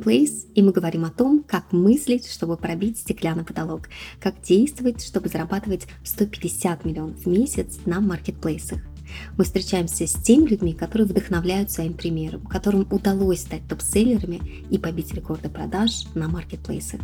Place, и мы говорим о том, как мыслить, чтобы пробить стеклянный потолок, как действовать, чтобы зарабатывать 150 миллионов в месяц на маркетплейсах. Мы встречаемся с теми людьми, которые вдохновляют своим примером, которым удалось стать топ-селлерами и побить рекорды продаж на маркетплейсах.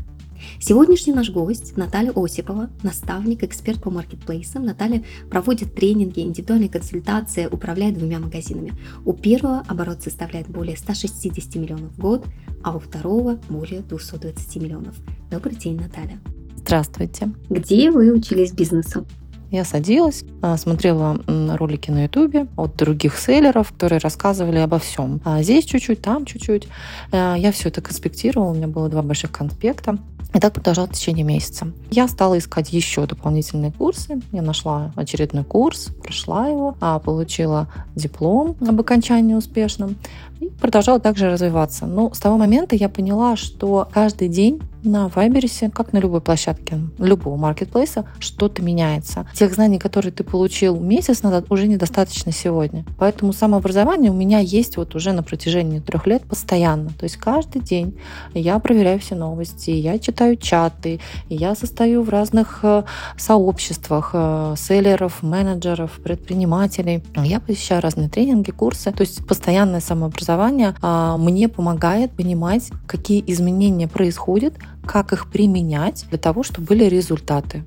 Сегодняшний наш гость Наталья Осипова, наставник, эксперт по маркетплейсам. Наталья проводит тренинги, индивидуальные консультации, управляет двумя магазинами. У первого оборот составляет более 160 миллионов в год, а у второго более 220 миллионов. Добрый день, Наталья. Здравствуйте. Где вы учились бизнесу? Я садилась, а, смотрела ролики на Ютубе от других селлеров, которые рассказывали обо всем. А здесь чуть-чуть, там чуть-чуть. А, я все это конспектировала, у меня было два больших конспекта. И так продолжалось в течение месяца. Я стала искать еще дополнительные курсы. Я нашла очередной курс, прошла его, получила диплом об окончании успешном и продолжала также развиваться. Но с того момента я поняла, что каждый день на Вайберсе, как на любой площадке, любого маркетплейса, что-то меняется. Тех знаний, которые ты получил месяц назад, уже недостаточно сегодня. Поэтому самообразование у меня есть вот уже на протяжении трех лет постоянно. То есть каждый день я проверяю все новости, я читаю чаты, я состою в разных э, сообществах э, селлеров, менеджеров, предпринимателей. Я посещаю разные тренинги, курсы. То есть постоянное самообразование образование а, мне помогает понимать, какие изменения происходят, как их применять для того, чтобы были результаты.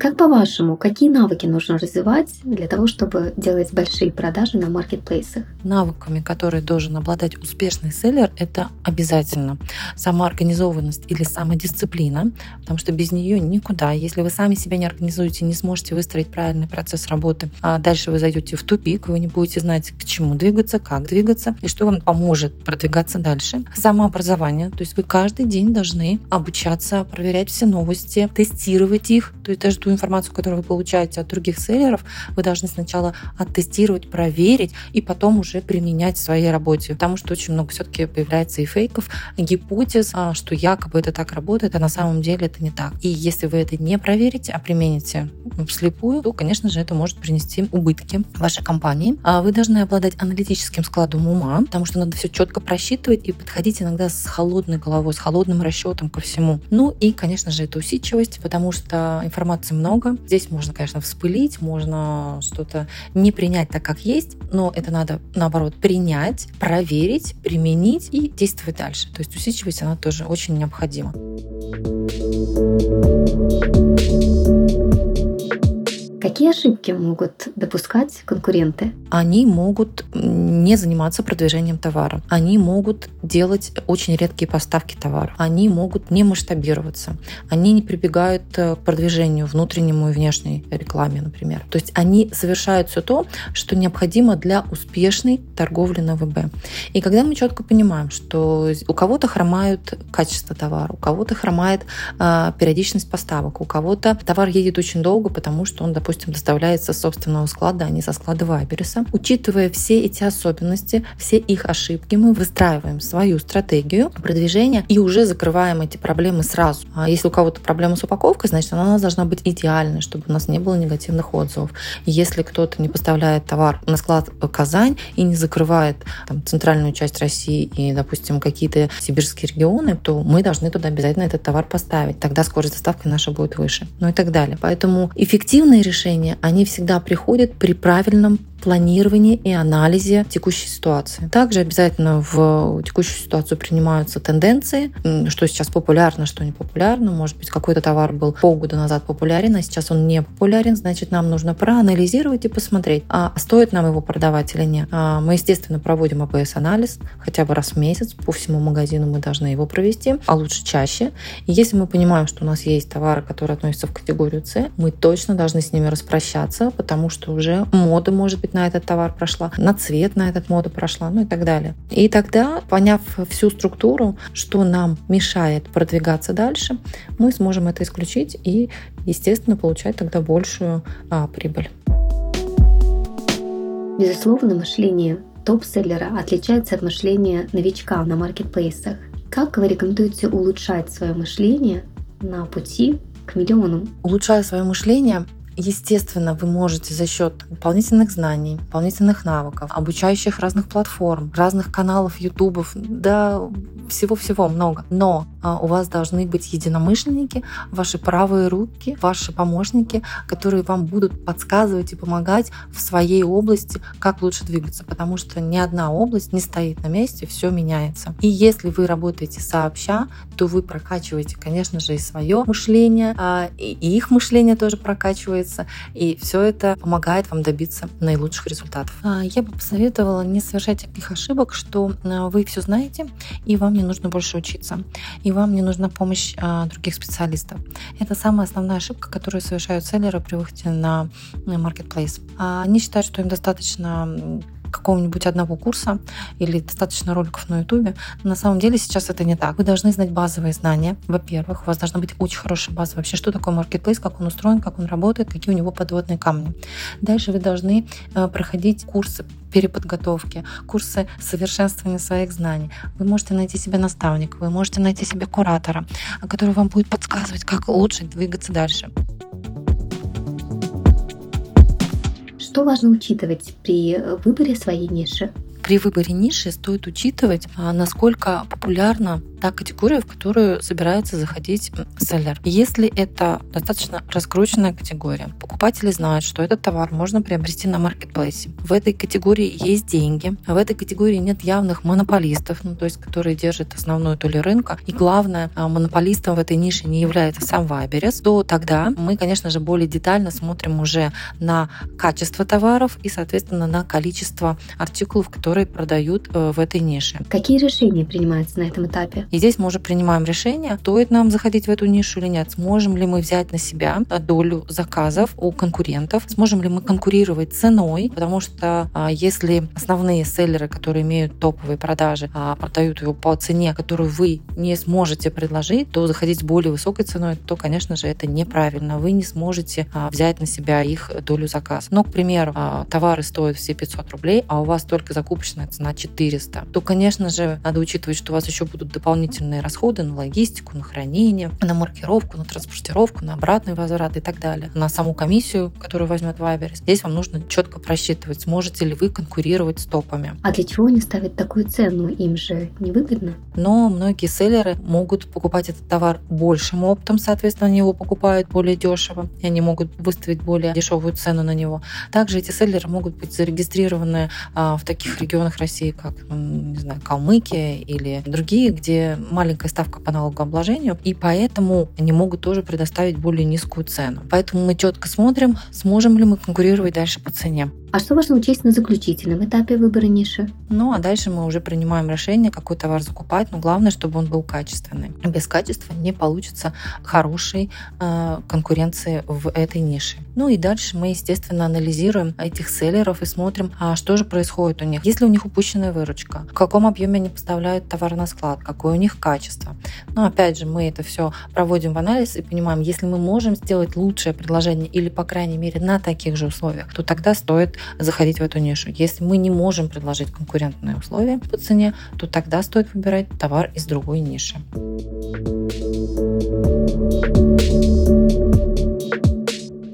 Как по-вашему, какие навыки нужно развивать для того, чтобы делать большие продажи на маркетплейсах? Навыками, которые должен обладать успешный селлер, это обязательно самоорганизованность или самодисциплина, потому что без нее никуда. Если вы сами себя не организуете, не сможете выстроить правильный процесс работы, а дальше вы зайдете в тупик, вы не будете знать, к чему двигаться, как двигаться и что вам поможет продвигаться дальше. Самообразование, то есть вы каждый день должны обучаться, проверять все новости, тестировать их, то есть даже информацию, которую вы получаете от других селлеров, вы должны сначала оттестировать, проверить и потом уже применять в своей работе. Потому что очень много все-таки появляется и фейков, гипотез, а, что якобы это так работает, а на самом деле это не так. И если вы это не проверите, а примените вслепую, то, конечно же, это может принести убытки вашей компании. А вы должны обладать аналитическим складом ума, потому что надо все четко просчитывать и подходить иногда с холодной головой, с холодным расчетом ко всему. Ну и, конечно же, это усидчивость, потому что информации много. Здесь можно, конечно, вспылить, можно что-то не принять так, как есть, но это надо, наоборот, принять, проверить, применить и действовать дальше. То есть усидчивость, она тоже очень необходима. Какие ошибки могут допускать конкуренты? Они могут не заниматься продвижением товара. Они могут делать очень редкие поставки товара. Они могут не масштабироваться. Они не прибегают к продвижению внутреннему и внешней рекламе, например. То есть они совершают все то, что необходимо для успешной торговли на ВБ. И когда мы четко понимаем, что у кого-то хромают качество товара, у кого-то хромает э, периодичность поставок, у кого-то товар едет очень долго, потому что он, допустим, допустим, доставляется с собственного склада, а не со склада Вайбереса. Учитывая все эти особенности, все их ошибки, мы выстраиваем свою стратегию продвижения и уже закрываем эти проблемы сразу. А если у кого-то проблема с упаковкой, значит, она должна быть идеальной, чтобы у нас не было негативных отзывов. Если кто-то не поставляет товар на склад Казань и не закрывает там, центральную часть России и, допустим, какие-то сибирские регионы, то мы должны туда обязательно этот товар поставить. Тогда скорость доставки наша будет выше. Ну и так далее. Поэтому эффективные решения решения, они всегда приходят при правильном планировании и анализе текущей ситуации. Также обязательно в текущую ситуацию принимаются тенденции, что сейчас популярно, что не популярно. Может быть, какой-то товар был полгода назад популярен, а сейчас он не популярен, значит, нам нужно проанализировать и посмотреть, а стоит нам его продавать или нет. А мы, естественно, проводим АБС-анализ хотя бы раз в месяц, по всему магазину мы должны его провести, а лучше чаще. И если мы понимаем, что у нас есть товары, которые относятся в категорию С, мы точно должны с ними распрощаться, потому что уже мода может быть быть, на этот товар прошла, на цвет на этот моду прошла, ну и так далее. И тогда, поняв всю структуру, что нам мешает продвигаться дальше, мы сможем это исключить и, естественно, получать тогда большую а, прибыль. Безусловно, мышление топ-селлера отличается от мышления новичка на маркетплейсах. Как вы рекомендуете улучшать свое мышление на пути к миллионам? Улучшая свое мышление, естественно, вы можете за счет дополнительных знаний, дополнительных навыков, обучающих разных платформ, разных каналов, ютубов, да всего-всего много. Но а, у вас должны быть единомышленники, ваши правые руки, ваши помощники, которые вам будут подсказывать и помогать в своей области, как лучше двигаться, потому что ни одна область не стоит на месте, все меняется. И если вы работаете сообща, то вы прокачиваете, конечно же, и свое мышление, а, и их мышление тоже прокачивается, и все это помогает вам добиться наилучших результатов. А, я бы посоветовала не совершать таких ошибок, что вы все знаете, и вам не нужно больше учиться, и вам не нужна помощь других специалистов. Это самая основная ошибка, которую совершают селлеры при выходе на marketplace. Они считают, что им достаточно какого-нибудь одного курса или достаточно роликов на Ютубе. На самом деле сейчас это не так. Вы должны знать базовые знания. Во-первых, у вас должна быть очень хорошая база вообще, что такое маркетплейс, как он устроен, как он работает, какие у него подводные камни. Дальше вы должны э, проходить курсы переподготовки, курсы совершенствования своих знаний. Вы можете найти себе наставника, вы можете найти себе куратора, который вам будет подсказывать, как лучше двигаться дальше. Что важно учитывать при э, выборе своей ниши? При выборе ниши стоит учитывать, а, насколько популярна та категория, в которую собирается заходить селлер. Если это достаточно раскрученная категория, покупатели знают, что этот товар можно приобрести на маркетплейсе. В этой категории есть деньги, в этой категории нет явных монополистов, ну, то есть которые держат основную долю рынка, и главное, а, монополистом в этой нише не является сам Вайберес, то тогда мы, конечно же, более детально смотрим уже на качество товаров и, соответственно, на количество артикулов, которые продают э, в этой нише. Какие решения принимаются на этом этапе? И здесь мы уже принимаем решение, стоит нам заходить в эту нишу или нет, сможем ли мы взять на себя долю заказов у конкурентов, сможем ли мы конкурировать ценой, потому что а, если основные селлеры, которые имеют топовые продажи, а, продают его по цене, которую вы не сможете предложить, то заходить с более высокой ценой, то, конечно же, это неправильно. Вы не сможете а, взять на себя их долю заказа. Но, к примеру, товары стоят все 500 рублей, а у вас только закупочная цена 400, то, конечно же, надо учитывать, что у вас еще будут дополнительные дополнительные расходы на логистику, на хранение, на маркировку, на транспортировку, на обратный возврат и так далее, на саму комиссию, которую возьмет Вайбер. Здесь вам нужно четко просчитывать, сможете ли вы конкурировать с топами. А для чего они ставят такую цену? Им же невыгодно. Но многие селлеры могут покупать этот товар большим оптом, соответственно, они его покупают более дешево, и они могут выставить более дешевую цену на него. Также эти селлеры могут быть зарегистрированы а, в таких регионах России, как, не знаю, Калмыкия или другие, где маленькая ставка по налогообложению, и поэтому они могут тоже предоставить более низкую цену. Поэтому мы четко смотрим, сможем ли мы конкурировать дальше по цене. А что важно учесть на заключительном этапе выбора ниши? Ну, а дальше мы уже принимаем решение, какой товар закупать, но главное, чтобы он был качественный. Без качества не получится хорошей э, конкуренции в этой нише. Ну и дальше мы, естественно, анализируем этих селлеров и смотрим, а что же происходит у них. Ли у них упущенная выручка, в каком объеме они поставляют товар на склад, какое у них качество. Но опять же, мы это все проводим в анализ и понимаем, если мы можем сделать лучшее предложение или, по крайней мере, на таких же условиях, то тогда стоит заходить в эту нишу. Если мы не можем предложить конкурентные условия по цене, то тогда стоит выбирать товар из другой ниши.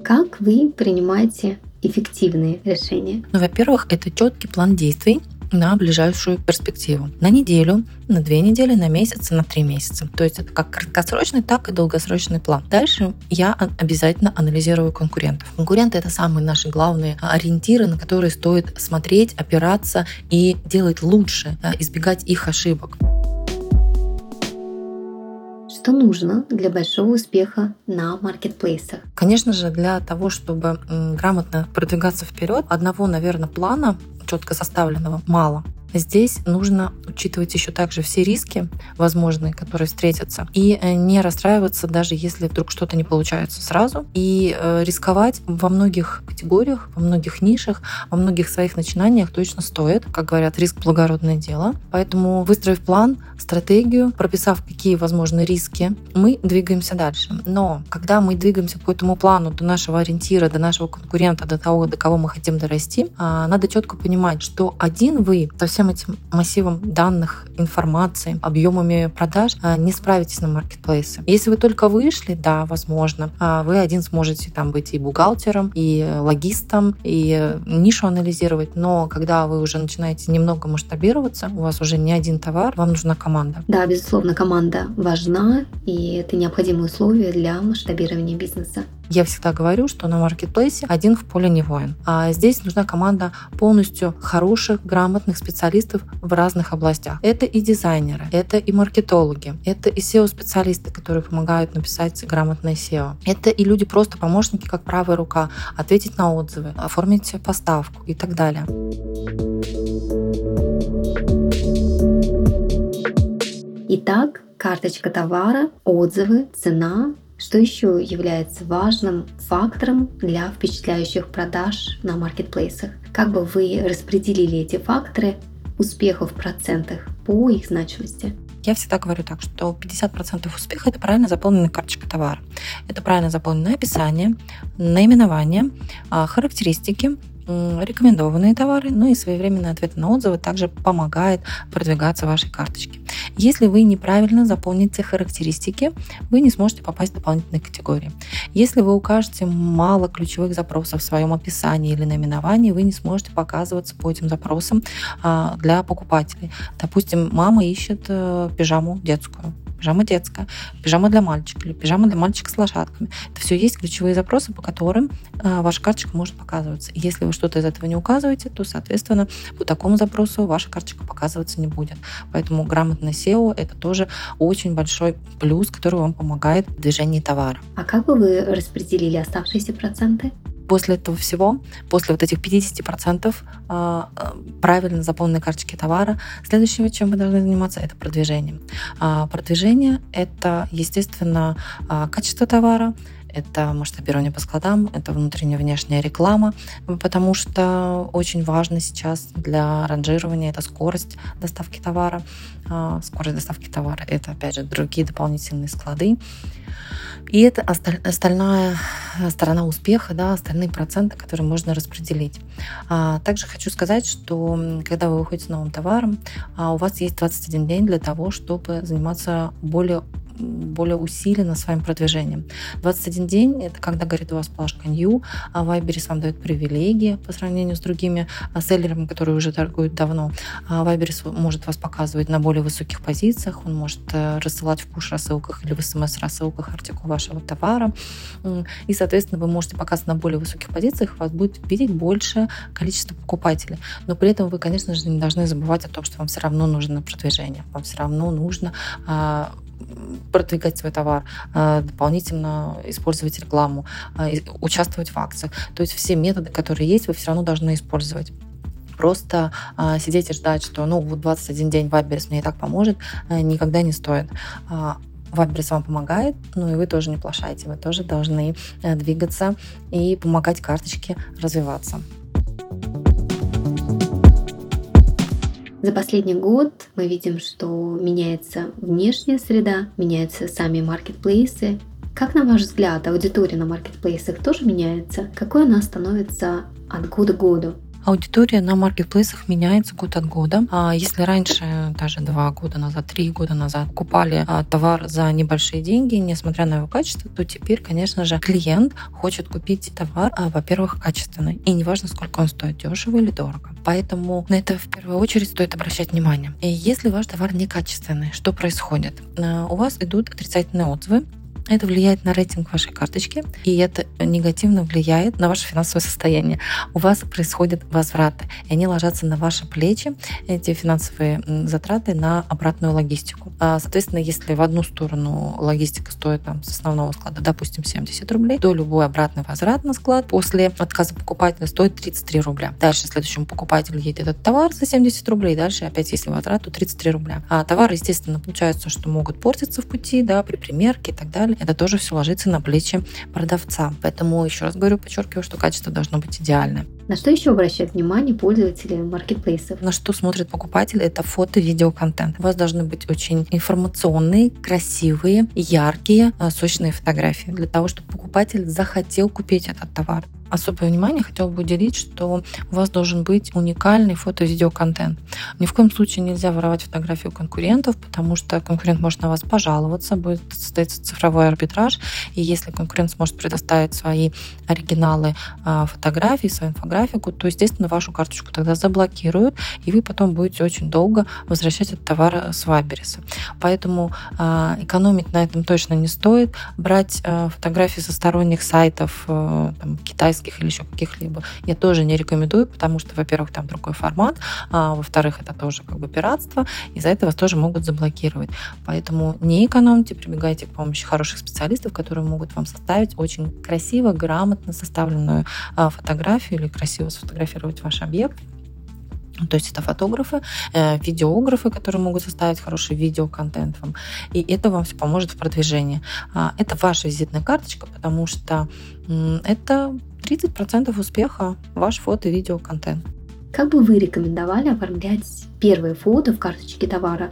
Как вы принимаете эффективные решения? Ну, во-первых, это четкий план действий, на ближайшую перспективу. На неделю, на две недели, на месяц, на три месяца. То есть это как краткосрочный, так и долгосрочный план. Дальше я обязательно анализирую конкурентов. Конкуренты — это самые наши главные ориентиры, на которые стоит смотреть, опираться и делать лучше, избегать их ошибок. Что нужно для большого успеха на маркетплейсах? Конечно же, для того, чтобы грамотно продвигаться вперед, одного, наверное, плана четко составленного мало. Здесь нужно учитывать еще также все риски возможные, которые встретятся, и э, не расстраиваться, даже если вдруг что-то не получается сразу, и э, рисковать во многих категориях, во многих нишах, во многих своих начинаниях точно стоит. Как говорят, риск – благородное дело. Поэтому, выстроив план, стратегию, прописав, какие возможны риски, мы двигаемся дальше. Но когда мы двигаемся по этому плану до нашего ориентира, до нашего конкурента, до того, до кого мы хотим дорасти, а, надо четко понимать, что один вы со всем этим массивом данных, информации, объемами продаж а, не справитесь на маркетплейсе. Если вы только вышли, да, возможно, а, вы один сможете там быть и бухгалтером, и логистом, и нишу анализировать, но когда вы уже начинаете немного масштабироваться, у вас уже не один товар, вам нужна команда. Да, безусловно, команда важна, и это необходимое условие для масштабирования бизнеса. Я всегда говорю, что на маркетплейсе один в поле не воин. А здесь нужна команда полностью хороших, грамотных специалистов в разных областях. Это и дизайнеры, это и маркетологи, это и SEO-специалисты, которые помогают написать грамотное SEO. Это и люди просто помощники, как правая рука, ответить на отзывы, оформить поставку и так далее. Итак, карточка товара, отзывы, цена, что еще является важным фактором для впечатляющих продаж на маркетплейсах? Как бы вы распределили эти факторы успеха в процентах по их значимости? Я всегда говорю так, что 50% успеха – это правильно заполненная карточка товара. Это правильно заполненное описание, наименование, а, характеристики, рекомендованные товары, ну и своевременные ответы на отзывы также помогает продвигаться вашей карточке. Если вы неправильно заполните характеристики, вы не сможете попасть в дополнительные категории. Если вы укажете мало ключевых запросов в своем описании или наименовании, вы не сможете показываться по этим запросам а, для покупателей. Допустим, мама ищет э, пижаму детскую пижама детская, пижама для мальчика или пижама для мальчика с лошадками. Это все есть ключевые запросы, по которым э, ваша карточка может показываться. Если вы что-то из этого не указываете, то, соответственно, по такому запросу ваша карточка показываться не будет. Поэтому грамотное SEO – это тоже очень большой плюс, который вам помогает в движении товара. А как бы вы распределили оставшиеся проценты? После этого всего, после вот этих 50% а, а, правильно заполненной карточки товара, следующее, чем вы должны заниматься, это продвижением. А, продвижение — это, естественно, качество товара, это масштабирование по складам, это внутренняя и внешняя реклама, потому что очень важно сейчас для ранжирования это скорость доставки товара. Скорость доставки товара — это, опять же, другие дополнительные склады. И это остальная сторона успеха, да, остальные проценты, которые можно распределить. А, также хочу сказать, что когда вы выходите с новым товаром, а, у вас есть 21 день для того, чтобы заниматься более более усиленно своим продвижением. 21 день — это когда горит у вас плашка New, а Вайберис вам дает привилегии по сравнению с другими а, селлерами, которые уже торгуют давно. А Вайберис может вас показывать на более высоких позициях, он может э, рассылать в пуш-рассылках или в смс-рассылках артикул вашего товара. И, соответственно, вы можете показывать на более высоких позициях, вас будет видеть больше количество покупателей. Но при этом вы, конечно же, не должны забывать о том, что вам все равно нужно продвижение, вам все равно нужно а, продвигать свой товар, а, дополнительно использовать рекламу, а, участвовать в акциях. То есть все методы, которые есть, вы все равно должны использовать просто а, сидеть и ждать, что ну вот 21 день Вайберс мне и так поможет, а, никогда не стоит. А, Вайберс вам помогает, ну и вы тоже не плашайте, вы тоже должны двигаться и помогать карточке развиваться. За последний год мы видим, что меняется внешняя среда, меняются сами маркетплейсы. Как, на ваш взгляд, аудитория на маркетплейсах тоже меняется? Какой она становится от года к году? Аудитория на маркетплейсах меняется год от года. А если раньше, даже два года назад, три года назад, покупали а, товар за небольшие деньги, несмотря на его качество, то теперь, конечно же, клиент хочет купить товар, а, во-первых, качественный. И неважно, сколько он стоит, дешево или дорого. Поэтому на это в первую очередь стоит обращать внимание. И если ваш товар некачественный, что происходит? А, у вас идут отрицательные отзывы, это влияет на рейтинг вашей карточки, и это негативно влияет на ваше финансовое состояние. У вас происходят возвраты, и они ложатся на ваши плечи, эти финансовые затраты на обратную логистику. А, соответственно, если в одну сторону логистика стоит там, с основного склада, допустим, 70 рублей, то любой обратный возврат на склад после отказа покупателя стоит 33 рубля. Дальше следующему покупателю едет этот товар за 70 рублей, дальше опять если возврат, то 33 рубля. А товары, естественно, получается, что могут портиться в пути, да, при примерке и так далее это тоже все ложится на плечи продавца. Поэтому еще раз говорю, подчеркиваю, что качество должно быть идеальное. На что еще обращают внимание пользователи маркетплейсов? На что смотрят покупатели? Это фото, видео, контент. У вас должны быть очень информационные, красивые, яркие, а, сочные фотографии для того, чтобы покупатель захотел купить этот товар особое внимание хотел бы уделить, что у вас должен быть уникальный фото-видеоконтент. Ни в коем случае нельзя воровать фотографию конкурентов, потому что конкурент может на вас пожаловаться, будет состояться цифровой арбитраж, и если конкурент сможет предоставить свои оригиналы а, фотографий, свою инфографику, то, естественно, вашу карточку тогда заблокируют, и вы потом будете очень долго возвращать этот товар с Вайбериса. Поэтому а, экономить на этом точно не стоит. Брать а, фотографии со сторонних сайтов, там, китайских или еще каких-либо, я тоже не рекомендую, потому что, во-первых, там другой формат, а во-вторых, это тоже как бы пиратство, и за это вас тоже могут заблокировать. Поэтому не экономьте, прибегайте к помощи хороших специалистов, которые могут вам составить очень красиво, грамотно составленную а, фотографию или красиво сфотографировать ваш объект то есть это фотографы, э, видеографы, которые могут составить хороший видеоконтент вам. И это вам все поможет в продвижении. А, это ваша визитная карточка, потому что это 30% успеха ваш фото- и видеоконтент. Как бы вы рекомендовали оформлять первые фото в карточке товара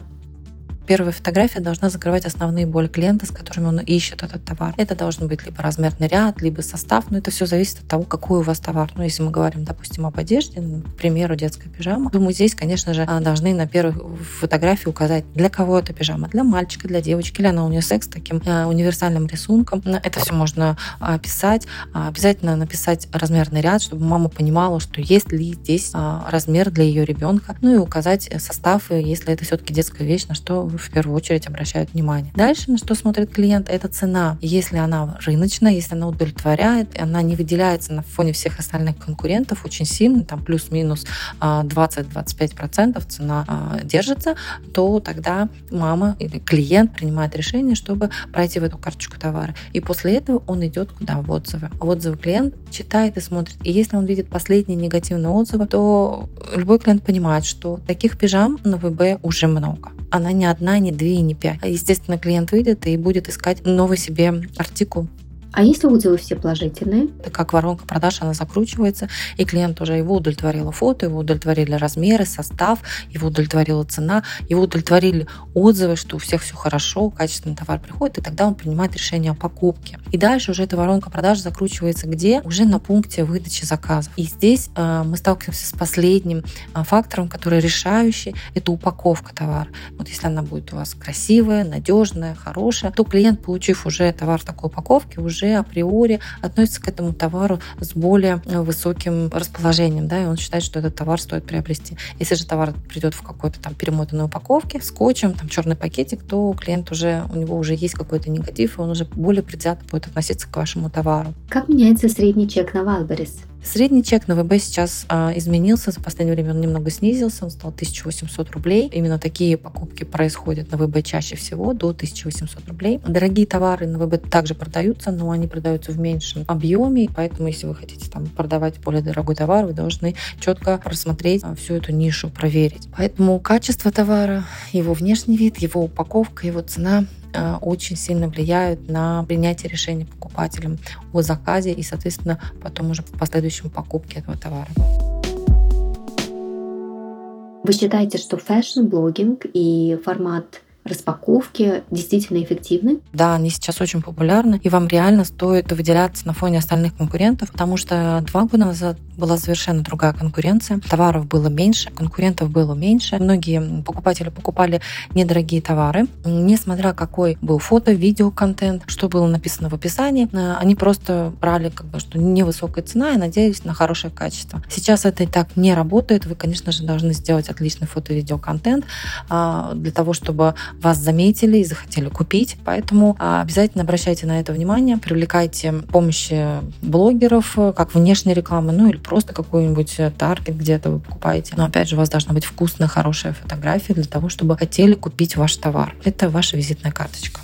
Первая фотография должна закрывать основные боли клиента, с которыми он ищет этот товар. Это должен быть либо размерный ряд, либо состав, но это все зависит от того, какой у вас товар. Ну, если мы говорим, допустим, об одежде, ну, к примеру, детская пижама, мы здесь, конечно же, а, должны на первой фотографии указать, для кого эта пижама. Для мальчика, для девочки, или она унисекс с таким э, универсальным рисунком. Это все можно описать. Обязательно написать размерный ряд, чтобы мама понимала, что есть ли здесь а, размер для ее ребенка. Ну и указать состав, если это все-таки детская вещь, на что в первую очередь обращают внимание. Дальше, на что смотрит клиент, это цена. Если она рыночная, если она удовлетворяет, она не выделяется на фоне всех остальных конкурентов очень сильно, там плюс-минус 20-25% а, цена а, держится, то тогда мама или клиент принимает решение, чтобы пройти в эту карточку товара. И после этого он идет куда? В отзывы. Отзывы клиент читает и смотрит. И если он видит последние негативные отзывы, то любой клиент понимает, что таких пижам на ВБ уже много. Она не одна одна, не две не пять. Естественно, клиент выйдет и будет искать новый себе артикул. А если отзывы все положительные? Так как воронка продаж, она закручивается, и клиент уже его удовлетворило фото, его удовлетворили размеры, состав, его удовлетворила цена, его удовлетворили отзывы, что у всех все хорошо, качественный товар приходит, и тогда он принимает решение о покупке. И дальше уже эта воронка продаж закручивается где? Уже на пункте выдачи заказа. И здесь э, мы сталкиваемся с последним э, фактором, который решающий, это упаковка товара. Вот если она будет у вас красивая, надежная, хорошая, то клиент, получив уже товар в такой упаковке, уже уже априори относится к этому товару с более э, высоким расположением, да, и он считает, что этот товар стоит приобрести. Если же товар придет в какой-то там перемотанной упаковке, скотчем, там черный пакетик, то клиент уже, у него уже есть какой-то негатив, и он уже более предвзято будет относиться к вашему товару. Как меняется средний чек на Wildberries? Средний чек на ВБ сейчас а, изменился, за последнее время он немного снизился, он стал 1800 рублей. Именно такие покупки происходят на ВБ чаще всего, до 1800 рублей. Дорогие товары на ВБ также продаются, но они продаются в меньшем объеме, поэтому если вы хотите там продавать более дорогой товар, вы должны четко просмотреть а, всю эту нишу, проверить. Поэтому качество товара, его внешний вид, его упаковка, его цена очень сильно влияют на принятие решения покупателем о заказе и, соответственно, потом уже в последующем покупке этого товара. Вы считаете, что фэшн-блогинг и формат распаковки действительно эффективны? Да, они сейчас очень популярны, и вам реально стоит выделяться на фоне остальных конкурентов, потому что два года назад была совершенно другая конкуренция. Товаров было меньше, конкурентов было меньше. Многие покупатели покупали недорогие товары. Несмотря какой был фото, видео, контент, что было написано в описании, э, они просто брали как бы, что невысокая цена и надеялись на хорошее качество. Сейчас это и так не работает. Вы, конечно же, должны сделать отличный фото-видео контент а, для того, чтобы вас заметили и захотели купить. Поэтому а, обязательно обращайте на это внимание, привлекайте помощи блогеров, как внешней рекламы, ну или просто какой-нибудь э, таргет где-то вы покупаете. Но опять же, у вас должна быть вкусная, хорошая фотография для того, чтобы хотели купить ваш товар. Это ваша визитная карточка.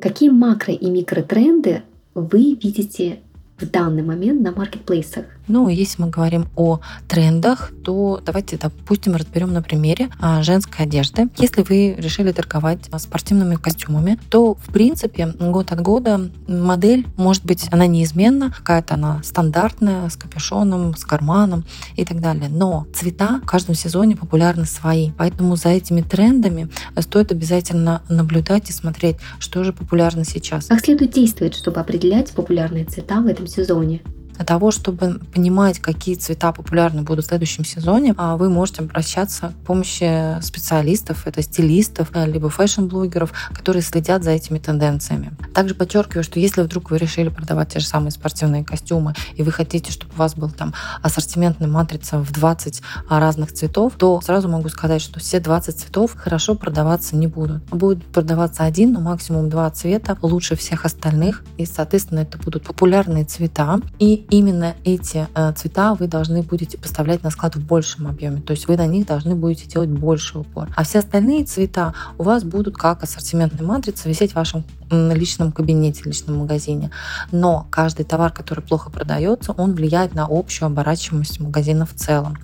Какие макро и микротренды вы видите в данный момент на маркетплейсах? Ну, если мы говорим о трендах, то давайте, допустим, разберем на примере а, женской одежды. Если вы решили торговать спортивными костюмами, то, в принципе, год от года модель, может быть, она неизменна, какая-то она стандартная, с капюшоном, с карманом и так далее. Но цвета в каждом сезоне популярны свои. Поэтому за этими трендами стоит обязательно наблюдать и смотреть, что же популярно сейчас. Как следует действовать, чтобы определять популярные цвета в этом сезоне? Для того, чтобы понимать, какие цвета популярны будут в следующем сезоне, а, вы можете обращаться к помощи специалистов, это стилистов, э, либо фэшн-блогеров, которые следят за этими тенденциями. Также подчеркиваю, что если вдруг вы решили продавать те же самые спортивные костюмы, и вы хотите, чтобы у вас был там ассортиментная матрица в 20 разных цветов, то сразу могу сказать, что все 20 цветов хорошо продаваться не будут. Будет продаваться один, но максимум два цвета лучше всех остальных, и, соответственно, это будут популярные цвета. И именно эти э, цвета вы должны будете поставлять на склад в большем объеме. То есть вы на них должны будете делать больше упор. А все остальные цвета у вас будут как ассортиментная матрица висеть в вашем личном кабинете, личном магазине. Но каждый товар, который плохо продается, он влияет на общую оборачиваемость магазина в целом.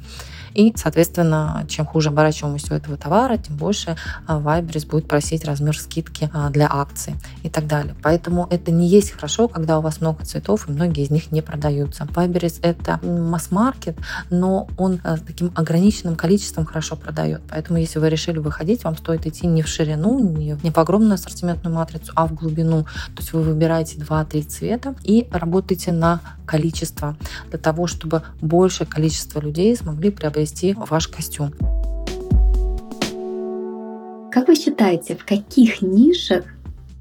И, соответственно, чем хуже оборачиваемость у этого товара, тем больше Вайберис будет просить размер скидки а, для акций и так далее. Поэтому это не есть хорошо, когда у вас много цветов, и многие из них не продаются. Вайберис — это масс-маркет, но он а, таким ограниченным количеством хорошо продает. Поэтому, если вы решили выходить, вам стоит идти не в ширину, не в огромную ассортиментную матрицу, а в глубину. То есть вы выбираете 2-3 цвета и работаете на количество для того, чтобы большее количество людей смогли приобрести приобрести ваш костюм. Как вы считаете, в каких нишах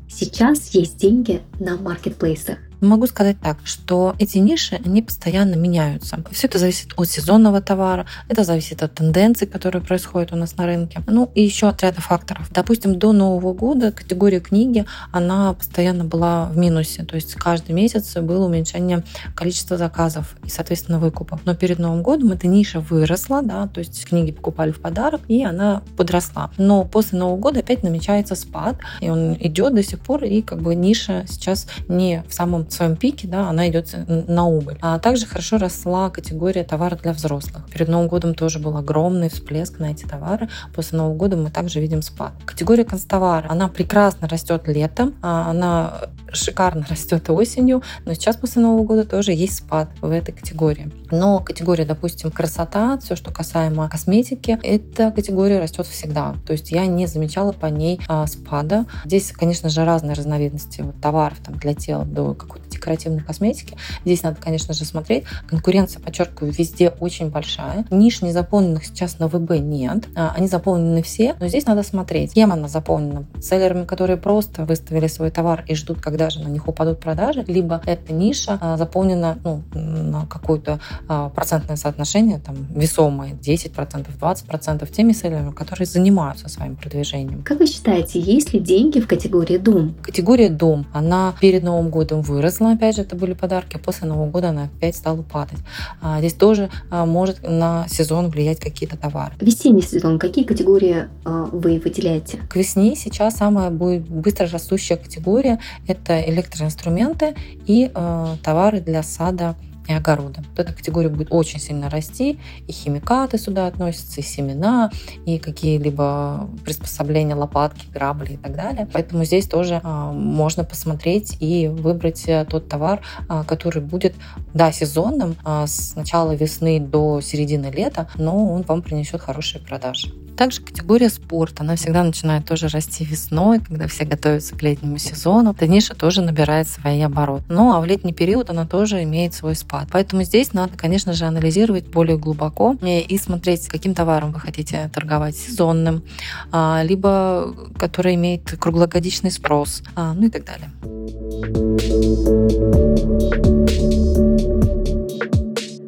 сейчас есть деньги на маркетплейсах? Могу сказать так, что эти ниши, они постоянно меняются. Все это зависит от сезонного товара, это зависит от тенденций, которые происходят у нас на рынке. Ну и еще от ряда факторов. Допустим, до Нового года категория книги, она постоянно была в минусе. То есть каждый месяц было уменьшение количества заказов и, соответственно, выкупов. Но перед Новым годом эта ниша выросла, да, то есть книги покупали в подарок, и она подросла. Но после Нового года опять намечается спад, и он идет до сих пор, и как бы ниша сейчас не в самом своем пике, да, она идет на убыль. А также хорошо росла категория товаров для взрослых. Перед Новым годом тоже был огромный всплеск на эти товары. После Нового года мы также видим спад. Категория констовара, она прекрасно растет летом, а она шикарно растет осенью, но сейчас после Нового года тоже есть спад в этой категории. Но категория, допустим, красота, все, что касаемо косметики, эта категория растет всегда. То есть я не замечала по ней а, спада. Здесь, конечно же, разные разновидности вот, товаров там, для тела до какой-то декоративной косметики. Здесь надо, конечно же, смотреть. Конкуренция, подчеркиваю, везде очень большая. Ниш не заполненных сейчас на ВБ нет. А, они заполнены все, но здесь надо смотреть, кем она заполнена. Селлерами, которые просто выставили свой товар и ждут, когда же на них упадут продажи, либо эта ниша а, заполнена ну, на какое-то а, процентное соотношение, там, весомое, 10%, 20% теми селлерами, которые занимаются своим продвижением. Как вы считаете, есть ли деньги в категории дом? Категория дом, она перед Новым годом выросла, опять же, это были подарки, а после Нового года она опять стала падать. А, здесь тоже а, может на сезон влиять какие-то товары. Весенний сезон, какие категории а, вы выделяете? К весне сейчас самая будет быстро растущая категория – это электроинструменты и э, товары для сада и огорода. Вот эта категория будет очень сильно расти, и химикаты сюда относятся, и семена, и какие-либо приспособления, лопатки, грабли и так далее. Поэтому здесь тоже а, можно посмотреть и выбрать э, тот товар, а, который будет, да, сезонным а, с начала весны до середины лета, но он вам принесет хорошие продажи. Также категория спорт, она всегда начинает тоже расти весной, когда все готовятся к летнему сезону. Эта ниша тоже набирает свои обороты. Ну а в летний период она тоже имеет свой спад. Поэтому здесь надо, конечно же, анализировать более глубоко и смотреть, каким товаром вы хотите торговать, сезонным, а, либо который имеет круглогодичный спрос, а, ну и так далее.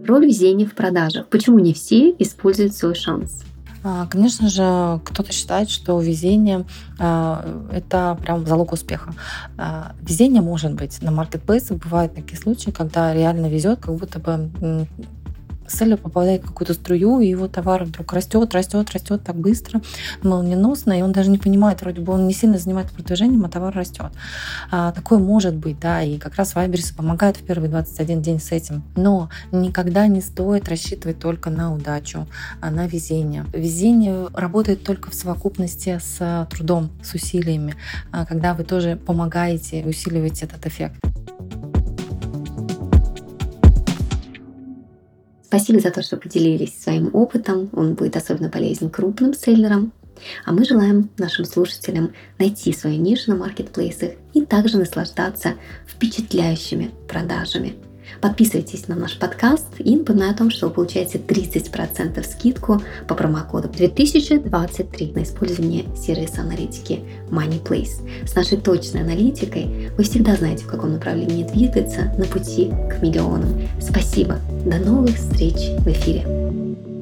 Роль везения в продажах. Почему не все используют свой шанс? А, конечно же, кто-то считает, что везение а, – это прям залог успеха. А, везение может быть. На маркетплейсе бывают такие случаи, когда реально везет, как будто бы селлер попадает в какую-то струю, и его товар вдруг растет, растет, растет так быстро, молниеносно, и он даже не понимает, вроде бы он не сильно занимается продвижением, а товар растет. А, такое может быть, да, и как раз Вайберс помогает в первые 21 день с этим. Но никогда не стоит рассчитывать только на удачу, а на везение. Везение работает только в совокупности с трудом, с усилиями, а, когда вы тоже помогаете, усиливаете этот эффект. Спасибо за то, что поделились своим опытом. Он будет особенно полезен крупным селлерам. А мы желаем нашим слушателям найти свою нишу на маркетплейсах и также наслаждаться впечатляющими продажами. Подписывайтесь на наш подкаст и напоминаю о том, что вы получаете 30% скидку по промокоду 2023 на использование сервиса аналитики MoneyPlace. С нашей точной аналитикой вы всегда знаете, в каком направлении двигаться на пути к миллионам. Спасибо. До новых встреч в эфире.